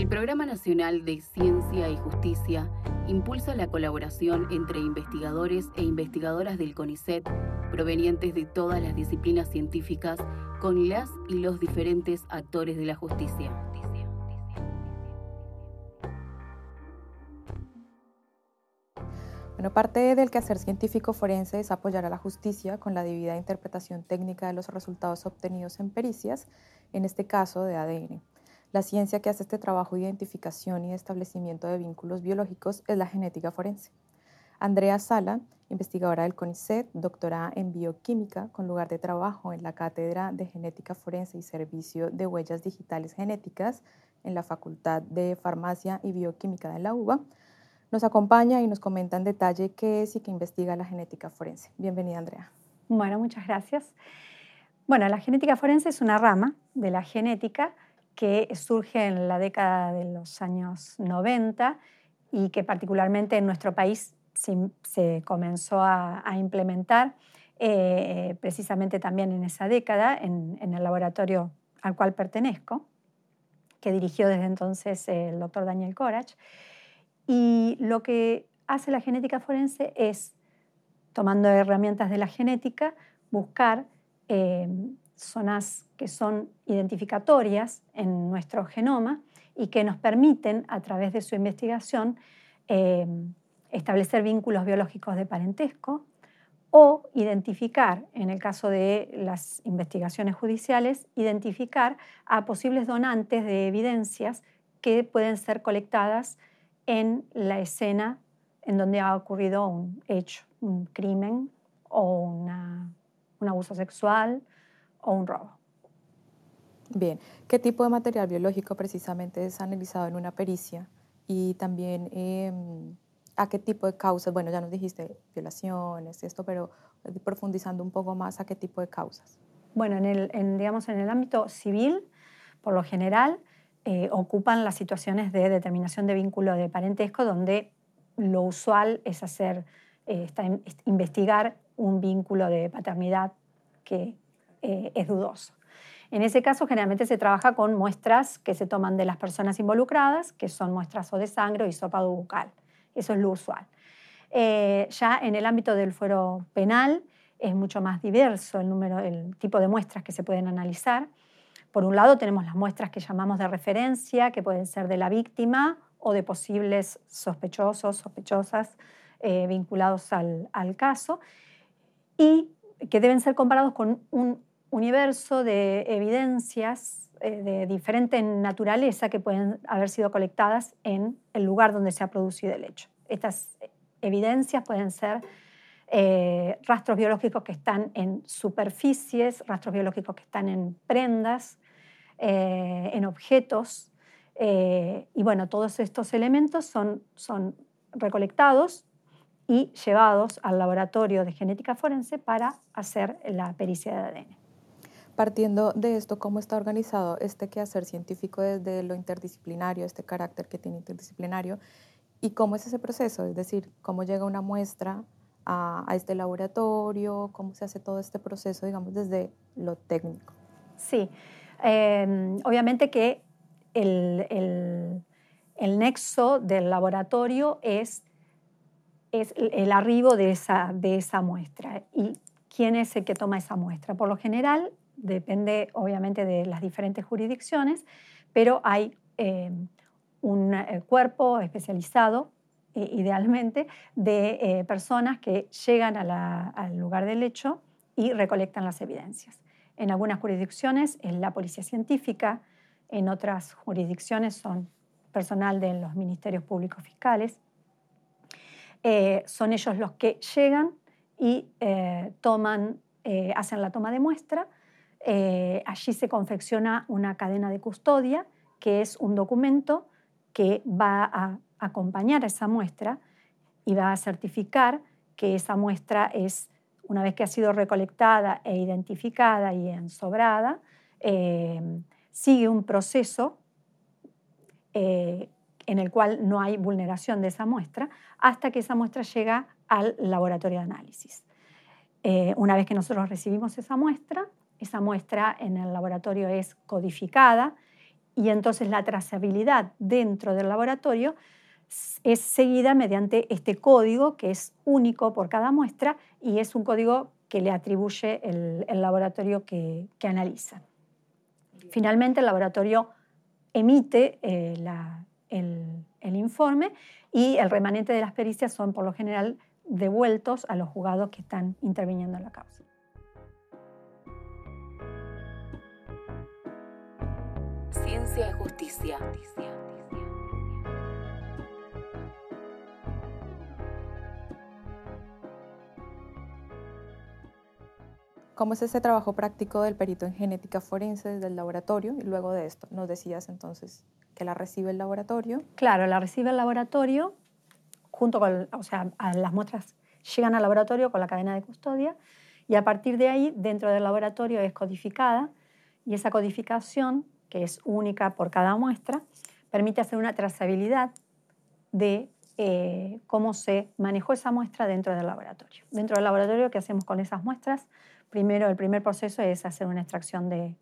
El Programa Nacional de Ciencia y Justicia impulsa la colaboración entre investigadores e investigadoras del CONICET provenientes de todas las disciplinas científicas con las y los diferentes actores de la justicia. Bueno, parte del quehacer científico forense es apoyar a la justicia con la debida interpretación técnica de los resultados obtenidos en pericias, en este caso de ADN. La ciencia que hace este trabajo de identificación y establecimiento de vínculos biológicos es la genética forense. Andrea Sala, investigadora del CONICET, doctora en bioquímica con lugar de trabajo en la Cátedra de Genética Forense y Servicio de Huellas Digitales Genéticas en la Facultad de Farmacia y Bioquímica de la UBA, nos acompaña y nos comenta en detalle qué es y qué investiga la genética forense. Bienvenida, Andrea. Bueno, muchas gracias. Bueno, la genética forense es una rama de la genética que surge en la década de los años 90 y que particularmente en nuestro país se, comenzó a, implementar eh, precisamente también en esa década en, el laboratorio al cual pertenezco, que dirigió desde entonces el doctor Daniel Corach. Y lo que hace la genética forense es, tomando herramientas de la genética, buscar eh, zonas que son identificatorias en nuestro genoma y que nos permiten, a través de su investigación, eh, establecer vínculos biológicos de parentesco o identificar, en el caso de las investigaciones judiciales, identificar a posibles donantes de evidencias que pueden ser colectadas en la escena en donde ha ocurrido un hecho, un crimen o un abuso sexual o un robo. Bien, ¿qué tipo de material biológico precisamente es analizado en una pericia? Y también em, a qué tipo de causas, bueno, ya nos dijiste violaciones, esto, pero profundizando un poco más a qué tipo de causas. Bueno, en el, digamos, en el ámbito civil, por lo general, eh, ocupan las situaciones de determinación de vínculo de parentesco, donde lo usual es hacer, eh, investigar un vínculo de paternidad que eh, es dudoso. En ese caso, generalmente se trabaja con muestras que se toman de las personas involucradas, que son muestras o de sangre o hisopado bucal. Eso es lo usual. Eh, ya en el ámbito del fuero penal es mucho más diverso el, número, el tipo de muestras que se pueden analizar. Por un lado tenemos las muestras que llamamos de referencia, que pueden ser de la víctima o de posibles sospechosos, sospechosas eh, vinculados al, al, caso, y que deben ser comparados con un universo de evidencias eh, de diferente naturaleza que pueden haber sido colectadas en el lugar donde se ha producido el hecho. Estas evidencias pueden ser eh, rastros biológicos que están en superficies, rastros biológicos que están en prendas, eh, en objetos. y bueno, todos estos elementos son, son recolectados y llevados al laboratorio de genética forense para hacer la pericia de ADN. Partiendo de esto, ¿cómo está organizado este quehacer científico desde lo interdisciplinario, este carácter que tiene interdisciplinario? ¿Y cómo es ese proceso? Es decir, ¿cómo llega una muestra a, este laboratorio? ¿Cómo se hace todo este proceso, digamos, desde lo técnico? Sí, em, obviamente que el, el, nexo del laboratorio es, es el arribo de esa, de esa muestra. ¿Y quién es el que toma esa muestra? Por lo general, depende obviamente de las diferentes jurisdicciones, pero hay eh, un eh, cuerpo especializado, eh, idealmente, de personas que llegan al lugar del hecho y recolectan las evidencias. En algunas jurisdicciones es la policía científica, en otras jurisdicciones son personal de los ministerios públicos fiscales. son ellos los que llegan y toman, hacen la toma de muestra eh, allí se confecciona una cadena de custodia, que es un documento que va a acompañar a esa muestra y va a certificar que esa muestra es, una vez que ha sido recolectada e identificada y ensobrada, eh, sigue un proceso eh, en el cual no hay vulneración de esa muestra hasta que esa muestra llega al laboratorio de análisis. una vez que nosotros recibimos esa muestra, esa muestra en el laboratorio es codificada y entonces la trazabilidad dentro del laboratorio es seguida mediante este código que es único por cada muestra y es un código que le atribuye el, laboratorio que, analiza. Finalmente, el laboratorio emite eh, el, el, informe y el remanente de las pericias son por lo general devueltos a los juzgados que están interviniendo en la causa. Ciencia y justicia. ¿Cómo es ese trabajo práctico del perito en genética forense desde el laboratorio? Y luego de esto, nos decías entonces que la recibe el laboratorio. Claro, la recibe el laboratorio junto con, o sea, las muestras llegan al laboratorio con la cadena de custodia y a partir de ahí, dentro del laboratorio es codificada y esa codificación, que es única por cada muestra, permite hacer una trazabilidad de eh, cómo se manejó esa muestra dentro del laboratorio. Dentro del laboratorio, ¿qué hacemos con esas muestras? Primero, el primer proceso es hacer una extracción de,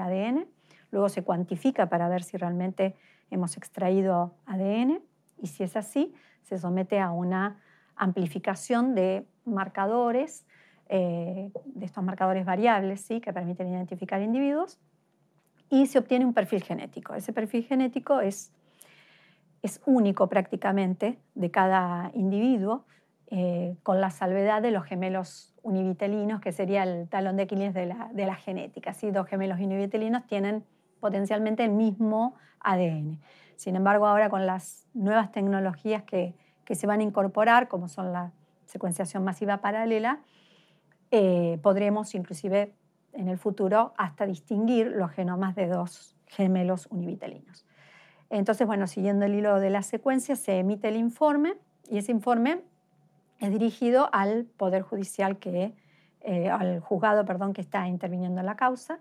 ADN, luego se cuantifica para ver si realmente hemos extraído ADN y si es así, se somete a una amplificación de marcadores, eh, de estos marcadores variables ¿sí? que permiten identificar individuos, y se obtiene un perfil genético. Ese perfil genético es, es único prácticamente de cada individuo, eh, con la salvedad de los gemelos univitelinos, que sería el talón de Aquiles de la, de la genética. ¿sí? Dos gemelos univitelinos tienen potencialmente el mismo ADN. Sin embargo, ahora con las nuevas tecnologías que, que se van a incorporar, como son la secuenciación masiva paralela, eh, podremos inclusive en el futuro hasta distinguir los genomas de dos gemelos univitelinos. Entonces, bueno, siguiendo el hilo de la secuencia, se emite el informe y ese informe es dirigido al Poder Judicial que, eh, al juzgado perdón, que está interviniendo en la causa.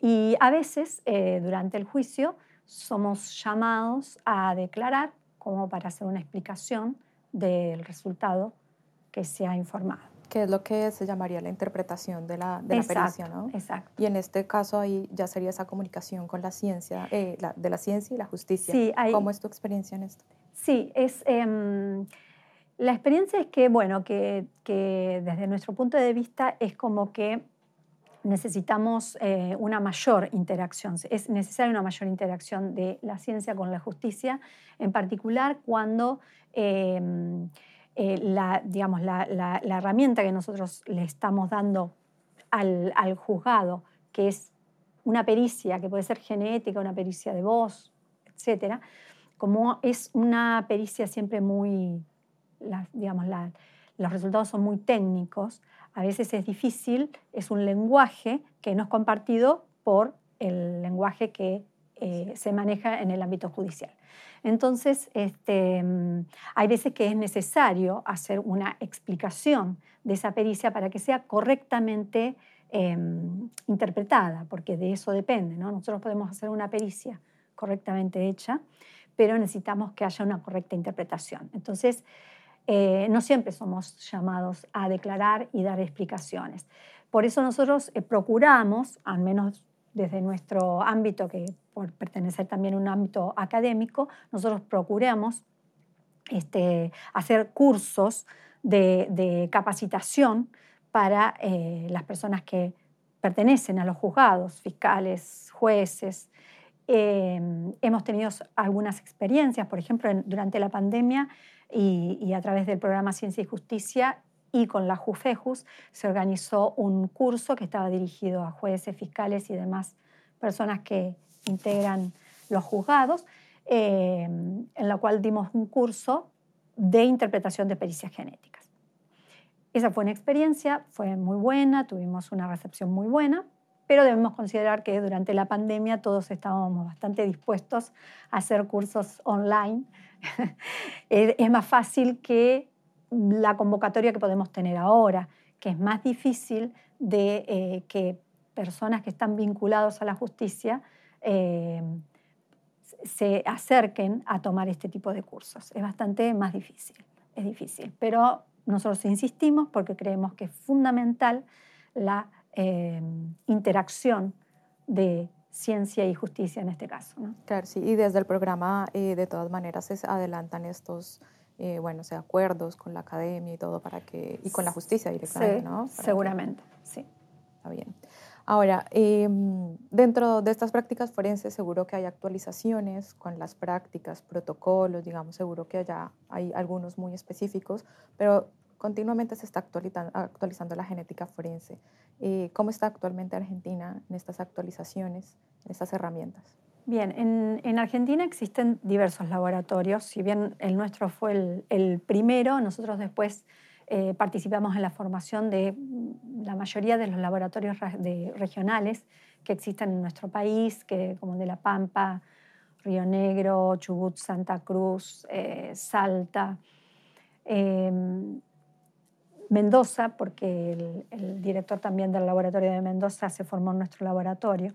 Y a veces, eh, durante el juicio, somos llamados a declarar como para hacer una explicación del resultado que se ha informado. Que es lo que se llamaría la interpretación de la, de la pericia, ¿no? Exacto. Y en este caso ahí ya sería esa comunicación con la ciencia, eh, de la ciencia y la justicia. Sí, ¿Cómo es tu experiencia en esto? Sí, es... Em, la experiencia es que, bueno, que, desde nuestro punto de vista es como que necesitamos eh, una mayor interacción, es necesaria una mayor interacción de la ciencia con la justicia, en particular cuando em, eh, la, digamos, la, herramienta que nosotros le estamos dando al, al, juzgado, que es una pericia, que puede ser genética, una pericia de voz, etc., como es una pericia siempre muy digamos, los resultados son muy técnicos, a veces es difícil, es un lenguaje que no es compartido por el lenguaje que eh, se maneja en el ámbito judicial. Entonces, este, mm, hay veces que es necesario hacer una explicación de esa pericia para que sea correctamente em, interpretada, porque de eso depende. ¿no? Nosotros podemos hacer una pericia correctamente hecha, pero necesitamos que haya una correcta interpretación. Entonces, eh, no siempre somos llamados a declarar y dar explicaciones. Por eso nosotros eh, procuramos, al menos desde nuestro ámbito, que por pertenecer también a un ámbito académico, nosotros procuramos este, hacer cursos de, capacitación para eh, las personas que pertenecen a los juzgados, fiscales, jueces. hemos tenido algunas experiencias, por ejemplo, durante la pandemia y, a través del programa Ciencia y Justicia y con la JUFEJUS se organizó un curso que estaba dirigido a jueces, fiscales y demás personas que integran los juzgados, eh, en la cual dimos un curso de interpretación de pericias genéticas. Esa fue una experiencia, fue muy buena, tuvimos una recepción muy buena, pero debemos considerar que durante la pandemia todos estábamos bastante dispuestos a hacer cursos online es más fácil que la convocatoria que podemos tener ahora, que es más difícil de eh, que personas que están vinculados a la justicia eh, se acerquen a tomar este tipo de cursos. Es bastante más difícil, es difícil. Pero nosotros insistimos porque creemos que es fundamental la eh, interacción de ciencia y justicia en este caso. Claro, sí, y desde el programa eh, de todas maneras se adelantan estos eh, bueno, sea, acuerdos con la academia y todo para que, y con la justicia directamente, ¿no? seguramente, sí. Está bien. Ahora, em, dentro de estas prácticas forenses seguro que hay actualizaciones con las prácticas, protocolos, digamos, seguro que haya, hay algunos muy específicos, pero continuamente se está actualizando, la genética forense. Eh, ¿Cómo está actualmente Argentina en estas actualizaciones, en estas herramientas? Bien, en, Argentina existen diversos laboratorios, si bien el nuestro fue el, primero, nosotros después eh, participamos en la formación de la mayoría de los laboratorios regionales que existen en nuestro país, que, como de La Pampa, Río Negro, Chubut, Santa Cruz, eh, Salta, em, Mendoza, porque el, director también del laboratorio de Mendoza se formó en nuestro laboratorio.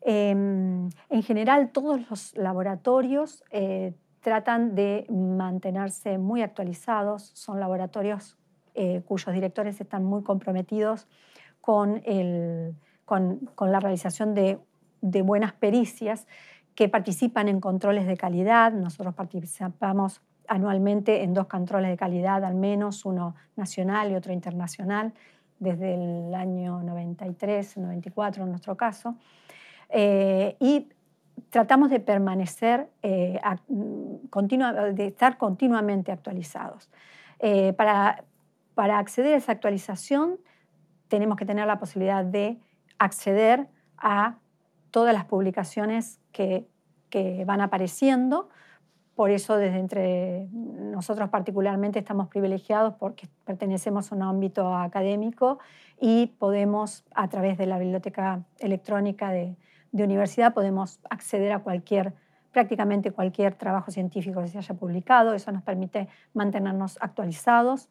Em, en general, todos los laboratorios eh, tratan de mantenerse muy actualizados. Son laboratorios eh, cuyos directores están muy comprometidos con, la realización de, buenas pericias, que participan en controles de calidad. Nosotros participamos anualmente en dos controles de calidad, al menos uno nacional y otro internacional, desde el año 93, 94 en nuestro caso. Eh, y tratamos de permanecer, eh, de estar continuamente actualizados. Eh, para, para acceder a esa actualización tenemos que tener la posibilidad de acceder a todas las publicaciones que, que van apareciendo. Por eso desde entre nosotros particularmente estamos privilegiados porque pertenecemos a un ámbito académico y podemos a través de la biblioteca electrónica de, de universidad podemos acceder a cualquier, prácticamente cualquier trabajo científico que se haya publicado. Eso nos permite mantenernos actualizados.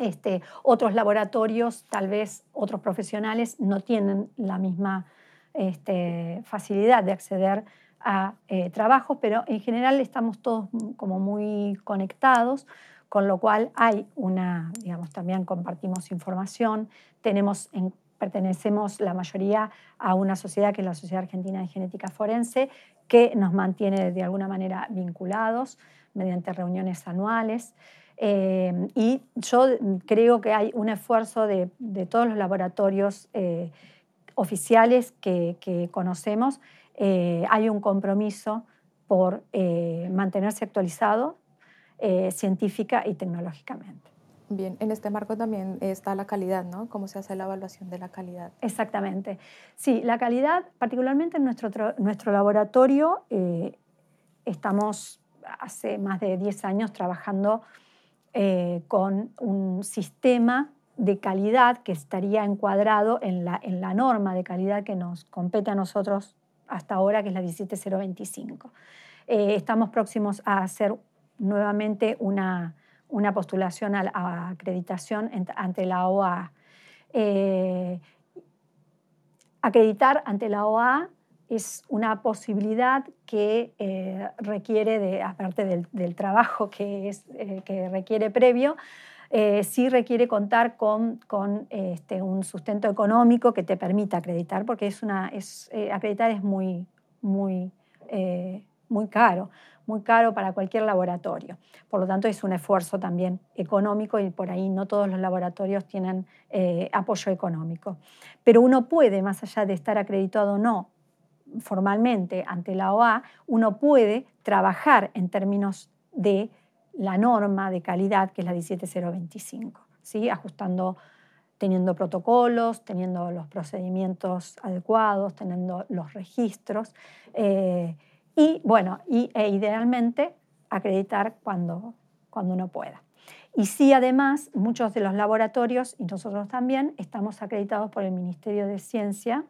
Este, otros laboratorios, tal vez otros profesionales, no tienen la misma este, facilidad de acceder a eh, trabajos, pero en general estamos todos como muy conectados, con lo cual hay una, digamos, también compartimos información, tenemos en pertenecemos la mayoría a una sociedad que es la Sociedad Argentina de Genética Forense, que nos mantiene de alguna manera vinculados mediante reuniones anuales. Eh, y yo creo que hay un esfuerzo de, todos los laboratorios eh, oficiales que, conocemos. Eh, hay un compromiso por mantenerse actualizado científica y tecnológicamente. Bien, en este marco también está la calidad, ¿no? ¿Cómo se hace la evaluación de la calidad? Exactamente. Sí, la calidad, particularmente en nuestro, nuestro laboratorio, eh, estamos hace más de 10 años trabajando eh, con un sistema de calidad que estaría encuadrado en la, en la norma de calidad que nos compete a nosotros hasta ahora, que es la 17025. Eh, estamos próximos a hacer nuevamente una una postulación a, acreditación ante la OA. Eh, acreditar ante la OA es una posibilidad que eh, requiere, de, aparte del, trabajo que, es, eh, que requiere previo, sí requiere contar con, con este, un sustento económico que te permita acreditar, porque es una, acreditar es muy, muy, muy caro muy caro para cualquier laboratorio. Por lo tanto, es un esfuerzo también económico y por ahí no todos los laboratorios tienen eh, apoyo económico. Pero uno puede, más allá de estar acreditado o no formalmente ante la OA, uno puede trabajar en términos de la norma de calidad que es la 17025, ¿sí? ajustando teniendo protocolos, teniendo los procedimientos adecuados, teniendo los registros. Eh, y bueno, y, e idealmente acreditar cuando, cuando uno pueda. Y sí, además, muchos de los laboratorios, y nosotros también, estamos acreditados por el Ministerio de Ciencia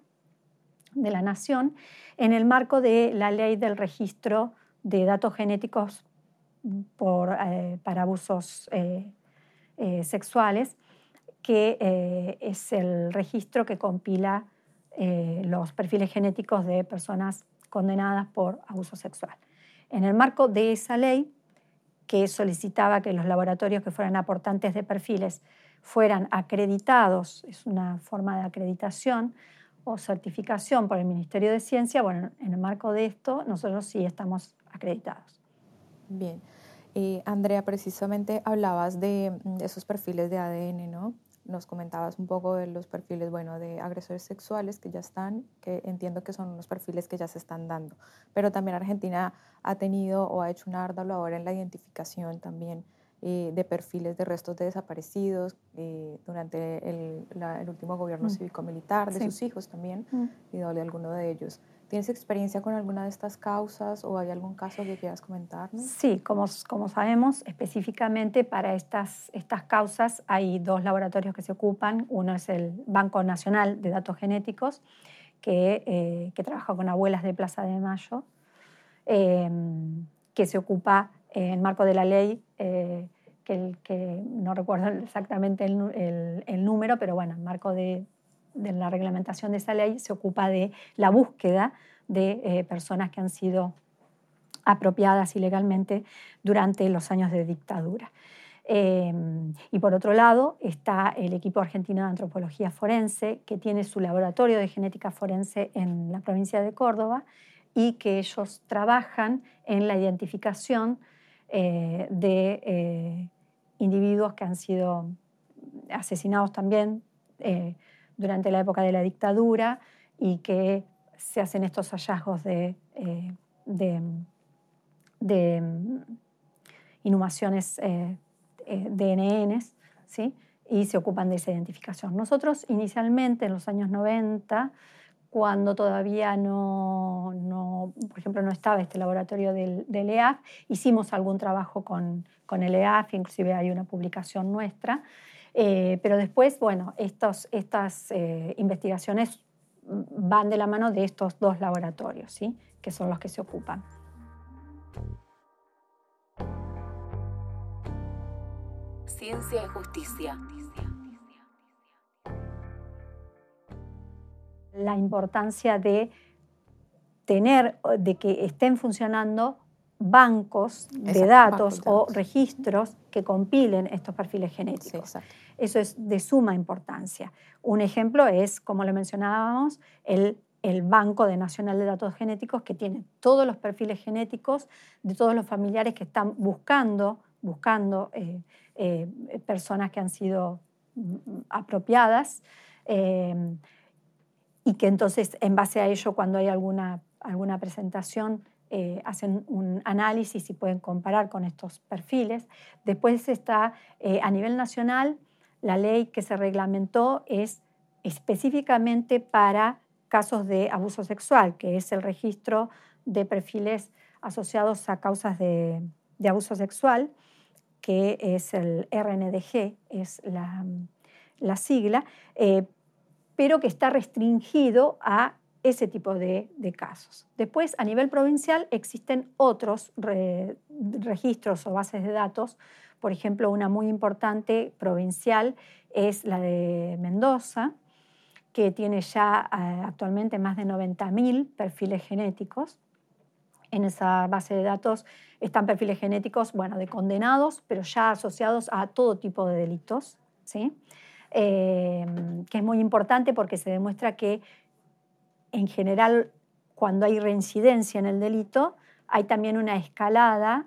de la Nación en el marco de la ley del registro de datos genéticos por, eh, para abusos eh, eh, sexuales, que es el registro que compila los perfiles genéticos de personas condenadas por abuso sexual. En el marco de esa ley, que solicitaba que los laboratorios que fueran aportantes de perfiles fueran acreditados, es una forma de acreditación, o certificación por el Ministerio de Ciencia, bueno, en el marco de esto nosotros sí estamos acreditados. Bien. Eh, Andrea, precisamente hablabas de, de, esos perfiles de ADN, ¿no? Nos comentabas un poco de los perfiles, bueno, de agresores sexuales que ya están, que entiendo que son unos perfiles que ya se están dando, pero también Argentina ha tenido o ha hecho una ardua labor en la identificación también eh, de perfiles de restos de desaparecidos eh, durante el, último gobierno mm. cívico-militar, de sus hijos también, mm. y de alguno de ellos. ¿Tienes experiencia con alguna de estas causas o hay algún caso que quieras comentarnos? Sí, como, como sabemos, específicamente para estas, estas causas hay dos laboratorios que se ocupan. Uno es el Banco Nacional de Datos Genéticos, que, eh, que trabaja con abuelas de Plaza de Mayo, que se ocupa en marco de la ley, eh, que, no recuerdo exactamente el, el, número, pero bueno, en marco de, la reglamentación de esa ley se ocupa de la búsqueda de eh, personas que han sido apropiadas ilegalmente durante los años de dictadura. Eh, y por otro lado está el equipo argentino de antropología forense, que tiene su laboratorio de genética forense en la provincia de Córdoba y que ellos trabajan en la identificación eh, de eh, individuos que han sido asesinados también eh, durante la época de la dictadura y que se hacen estos hallazgos de, de, de inhumaciones de NNs, ¿sí? y se ocupan de esa identificación. Nosotros inicialmente en los años 90 cuando todavía no, no, por ejemplo, no estaba este laboratorio del, del EAF, hicimos algún trabajo con, con, el EAF, inclusive hay una publicación nuestra, eh, pero después, bueno, estos, estas eh, investigaciones van de la mano de estos dos laboratorios, ¿sí? que son los que se ocupan. Ciencia y justicia. La importancia de tener, de que estén funcionando bancos de datos o registros que compilen estos perfiles genéticos. Eso es de suma importancia. Un ejemplo es, como lo mencionábamos, el, el, Banco de Nacional de Datos Genéticos que tiene todos los perfiles genéticos de todos los familiares que están buscando, buscando eh, eh, personas que han sido mm, apropiadas. Eh, y que entonces en base a ello cuando hay alguna, alguna presentación eh, hacen un análisis y pueden comparar con estos perfiles. Después está eh, a nivel nacional, la ley que se reglamentó es específicamente para casos de abuso sexual, que es el registro de perfiles asociados a causas de, abuso sexual, que es el RNDG, es la, la sigla, eh, pero que está restringido a ese tipo de, casos. Después, a nivel provincial, existen otros registros o bases de datos. Por ejemplo, una muy importante provincial es la de Mendoza, que tiene ya eh, actualmente más de 90.000 perfiles genéticos. En esa base de datos están perfiles genéticos, bueno, de condenados, pero ya asociados a todo tipo de delitos, ¿sí? Em, que es muy importante porque se demuestra que en general cuando hay reincidencia en el delito hay también una escalada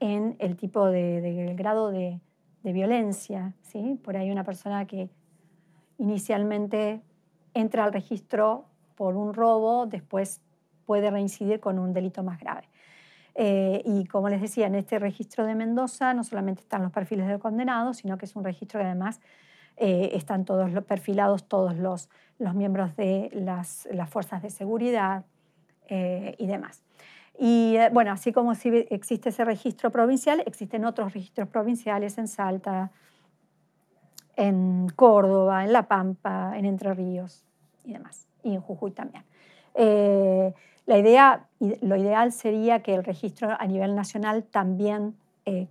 en el tipo de, grado de, violencia. ¿sí? Por ahí una persona que inicialmente entra al registro por un robo, después puede reincidir con un delito más grave. Eh, y como les decía, en este registro de Mendoza no solamente están los perfiles de condenados, sino que es un registro que además eh, están todos los, perfilados todos los, los miembros de las, las, fuerzas de seguridad eh, y demás. Y eh, bueno, así como existe ese registro provincial, existen otros registros provinciales en Salta, en Córdoba, en La Pampa, en Entre Ríos y demás, y en Jujuy también. la idea, lo ideal sería que el registro a nivel nacional también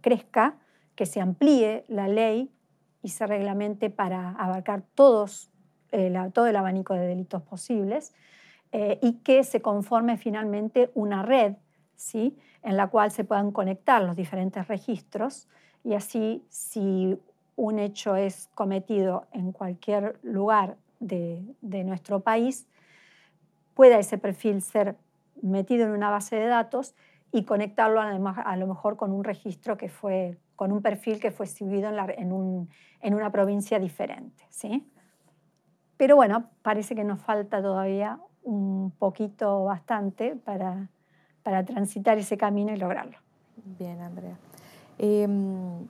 crezca, que se amplíe la ley y se reglamente para abarcar todos, eh, todo el abanico de delitos posibles eh, y que se conforme finalmente una red ¿sí? en la cual se puedan conectar los diferentes registros y así si un hecho es cometido en cualquier lugar de, nuestro país, pueda ese perfil ser metido en una base de datos y conectarlo además a lo mejor con un registro que fue, con un perfil que fue subido en, en, una provincia diferente. ¿sí? Pero bueno, parece que nos falta todavía un poquito bastante para, para transitar ese camino y lograrlo. Bien, Andrea. Em,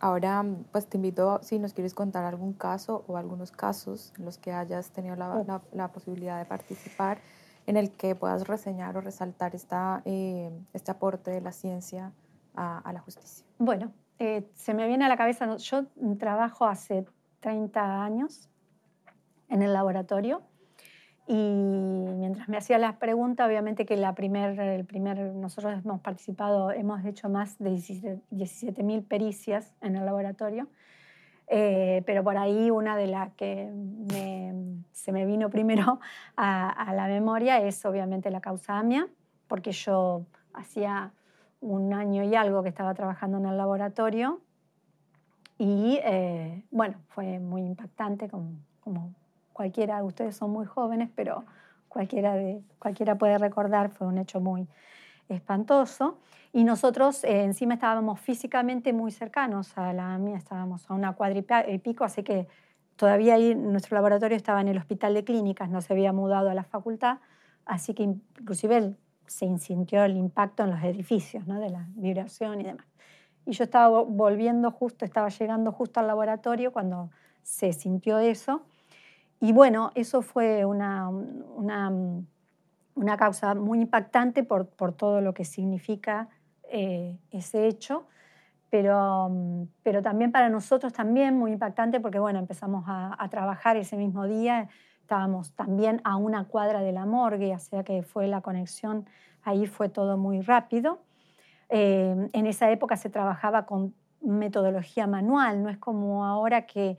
ahora, pues te invito, si nos quieres contar algún caso o algunos casos en los que hayas tenido la, la, posibilidad de participar, en el que puedas reseñar o resaltar esta, eh, este aporte de la ciencia a, a la justicia. Bueno, eh, se me viene a la cabeza, yo trabajo hace 30 años en el laboratorio y mientras me hacía las preguntas, obviamente que la primer, el primer, nosotros hemos participado, hemos hecho más de 17.000 pericias en el laboratorio, eh, pero por ahí una de las que se me vino primero a, la memoria es obviamente la causa AMIA, porque yo hacía un año y algo que estaba trabajando en el laboratorio y eh, bueno, fue muy impactante como, como cualquiera, ustedes son muy jóvenes, pero cualquiera, cualquiera puede recordar, fue un hecho muy espantoso. Y nosotros eh, encima estábamos físicamente muy cercanos a la mía, estábamos a una cuadra y pico, así que todavía nuestro laboratorio estaba en el hospital de clínicas, no se había mudado a la facultad, así que inclusive se sintió el impacto en los edificios, ¿no? de la vibración y demás. Y yo estaba volviendo justo, estaba llegando justo al laboratorio cuando se sintió eso y bueno, eso fue una, una, causa muy impactante por, por, todo lo que significa eh, ese hecho, pero, pero también para nosotros también muy impactante porque bueno, empezamos a, trabajar ese mismo día, estábamos también a una cuadra de la morgue, o sea que fue la conexión, ahí fue todo muy rápido. Eh, en esa época se trabajaba con metodología manual, no es como ahora que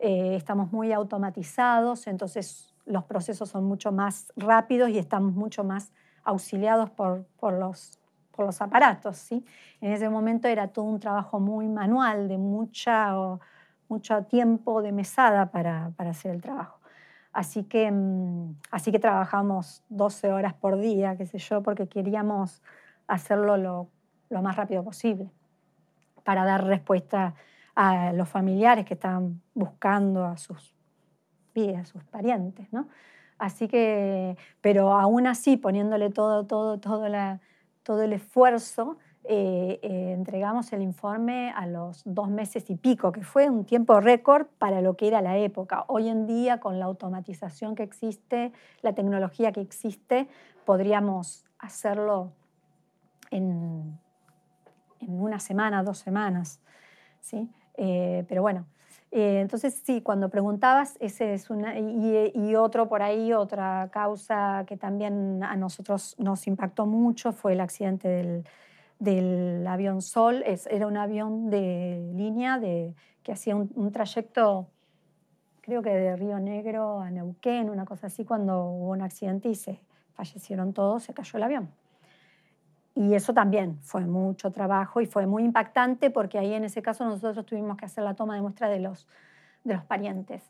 eh, estamos muy automatizados, entonces los procesos son mucho más rápidos y estamos mucho más auxiliados por, por, los, por los aparatos. ¿sí? En ese momento era todo un trabajo muy manual, de mucha, mucho tiempo de mesada para, para hacer el trabajo. Así que, mm, así que trabajamos 12 horas por día, qué sé yo, porque queríamos hacerlo lo, más rápido posible para dar respuesta a los familiares que estaban buscando a sus, a sus parientes, ¿no? Así que, pero aún así, poniéndole todo, todo, todo, la, todo el esfuerzo, eh, eh, entregamos el informe a los dos meses y pico, que fue un tiempo récord para lo que era la época. Hoy en día, con la automatización que existe, la tecnología que existe, podríamos hacerlo en, en una semana, dos semanas. ¿sí? Eh, pero bueno, entonces sí, cuando preguntabas, ese es una, y, otro por ahí, otra causa que también a nosotros nos impactó mucho fue el accidente del, del avión Sol. Era un avión de línea de, que hacía un, un, trayecto, creo que de Río Negro a Neuquén, una cosa así, cuando hubo un accidente y se fallecieron todos, se cayó el avión. Y eso también fue mucho trabajo y fue muy impactante porque ahí en ese caso nosotros tuvimos que hacer la toma de muestra de los, de los parientes.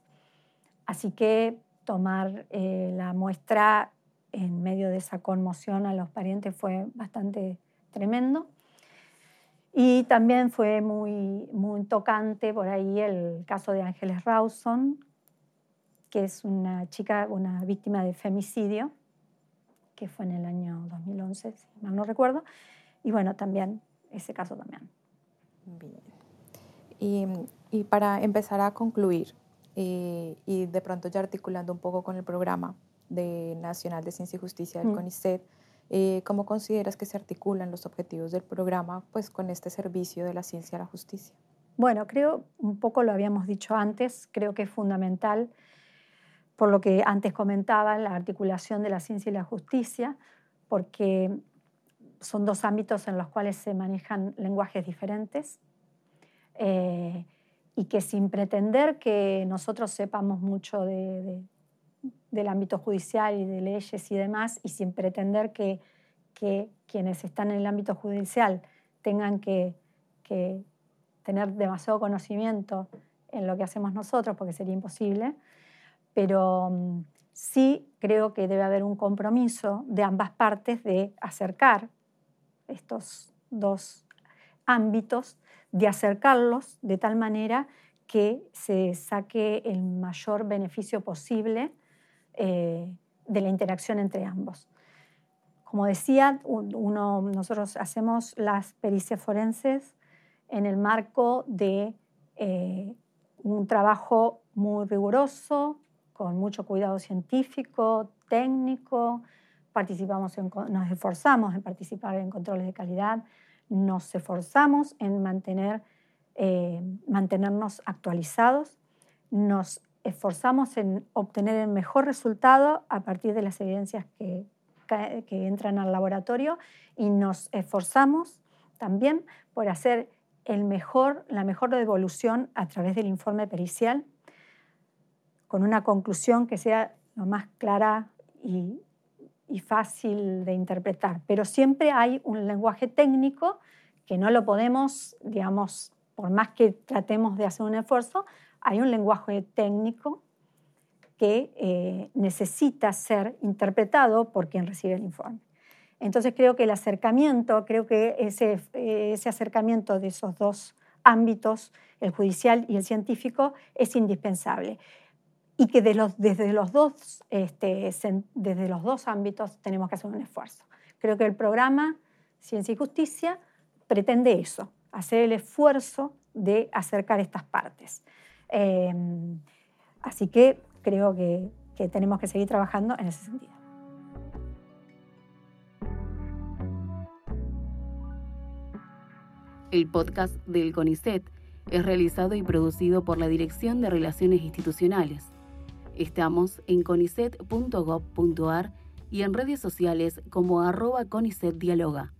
Así que tomar eh, la muestra en medio de esa conmoción a los parientes fue bastante tremendo. Y también fue muy, muy tocante por ahí el caso de Ángeles Rawson, que es una chica, una víctima de femicidio, que fue en el año 2011, si mal no recuerdo. Y bueno, también ese caso también. Bien. Y, y para empezar a concluir, eh, y de pronto ya articulando un poco con el programa de Nacional de Ciencia y Justicia del mm. CONICET, eh, ¿cómo consideras que se articulan los objetivos del programa pues, con este servicio de la ciencia a la justicia? Bueno, creo, un poco lo habíamos dicho antes, creo que es fundamental por lo que antes comentaba, la articulación de la ciencia y la justicia, porque son dos ámbitos en los cuales se manejan lenguajes diferentes eh, y que sin pretender que nosotros sepamos mucho del ámbito judicial y de leyes y demás, y sin pretender que, quienes están en el ámbito judicial tengan que, que tener demasiado conocimiento en lo que hacemos nosotros, porque sería imposible, pero mm, sí creo que debe haber un compromiso de ambas partes de acercar estos dos ámbitos, de acercarlos de tal manera que se saque el mayor beneficio posible eh, de la interacción entre ambos. Como decía, nosotros hacemos las pericias forenses en el marco de eh, un trabajo muy riguroso, con mucho cuidado científico, técnico, participamos nos esforzamos en participar en controles de calidad, nos esforzamos en mantener, eh, mantenernos actualizados, nos esforzamos en obtener el mejor resultado a partir de las evidencias que, que entran al laboratorio y nos esforzamos también por hacer el mejor, la mejor devolución a través del informe pericial, con una conclusión que sea lo más clara y, y fácil de interpretar. Pero siempre hay un lenguaje técnico que no lo podemos, digamos, por más que tratemos de hacer un esfuerzo, hay un lenguaje técnico que eh, necesita ser interpretado por quien recibe el informe. Entonces creo que el acercamiento, creo que ese, ese acercamiento de esos dos ámbitos, el judicial y el científico, es indispensable. Y que desde, los dos, este, desde los dos ámbitos tenemos que hacer un esfuerzo. Creo que el programa Ciencia y Justicia pretende eso, hacer el esfuerzo de acercar estas partes. Em, así que creo que tenemos que seguir trabajando en ese sentido. El podcast del CONICET es realizado y producido por la Dirección de Relaciones Institucionales. Estamos en conicet.gov.ar y en redes sociales como arroba CONICET Dialoga.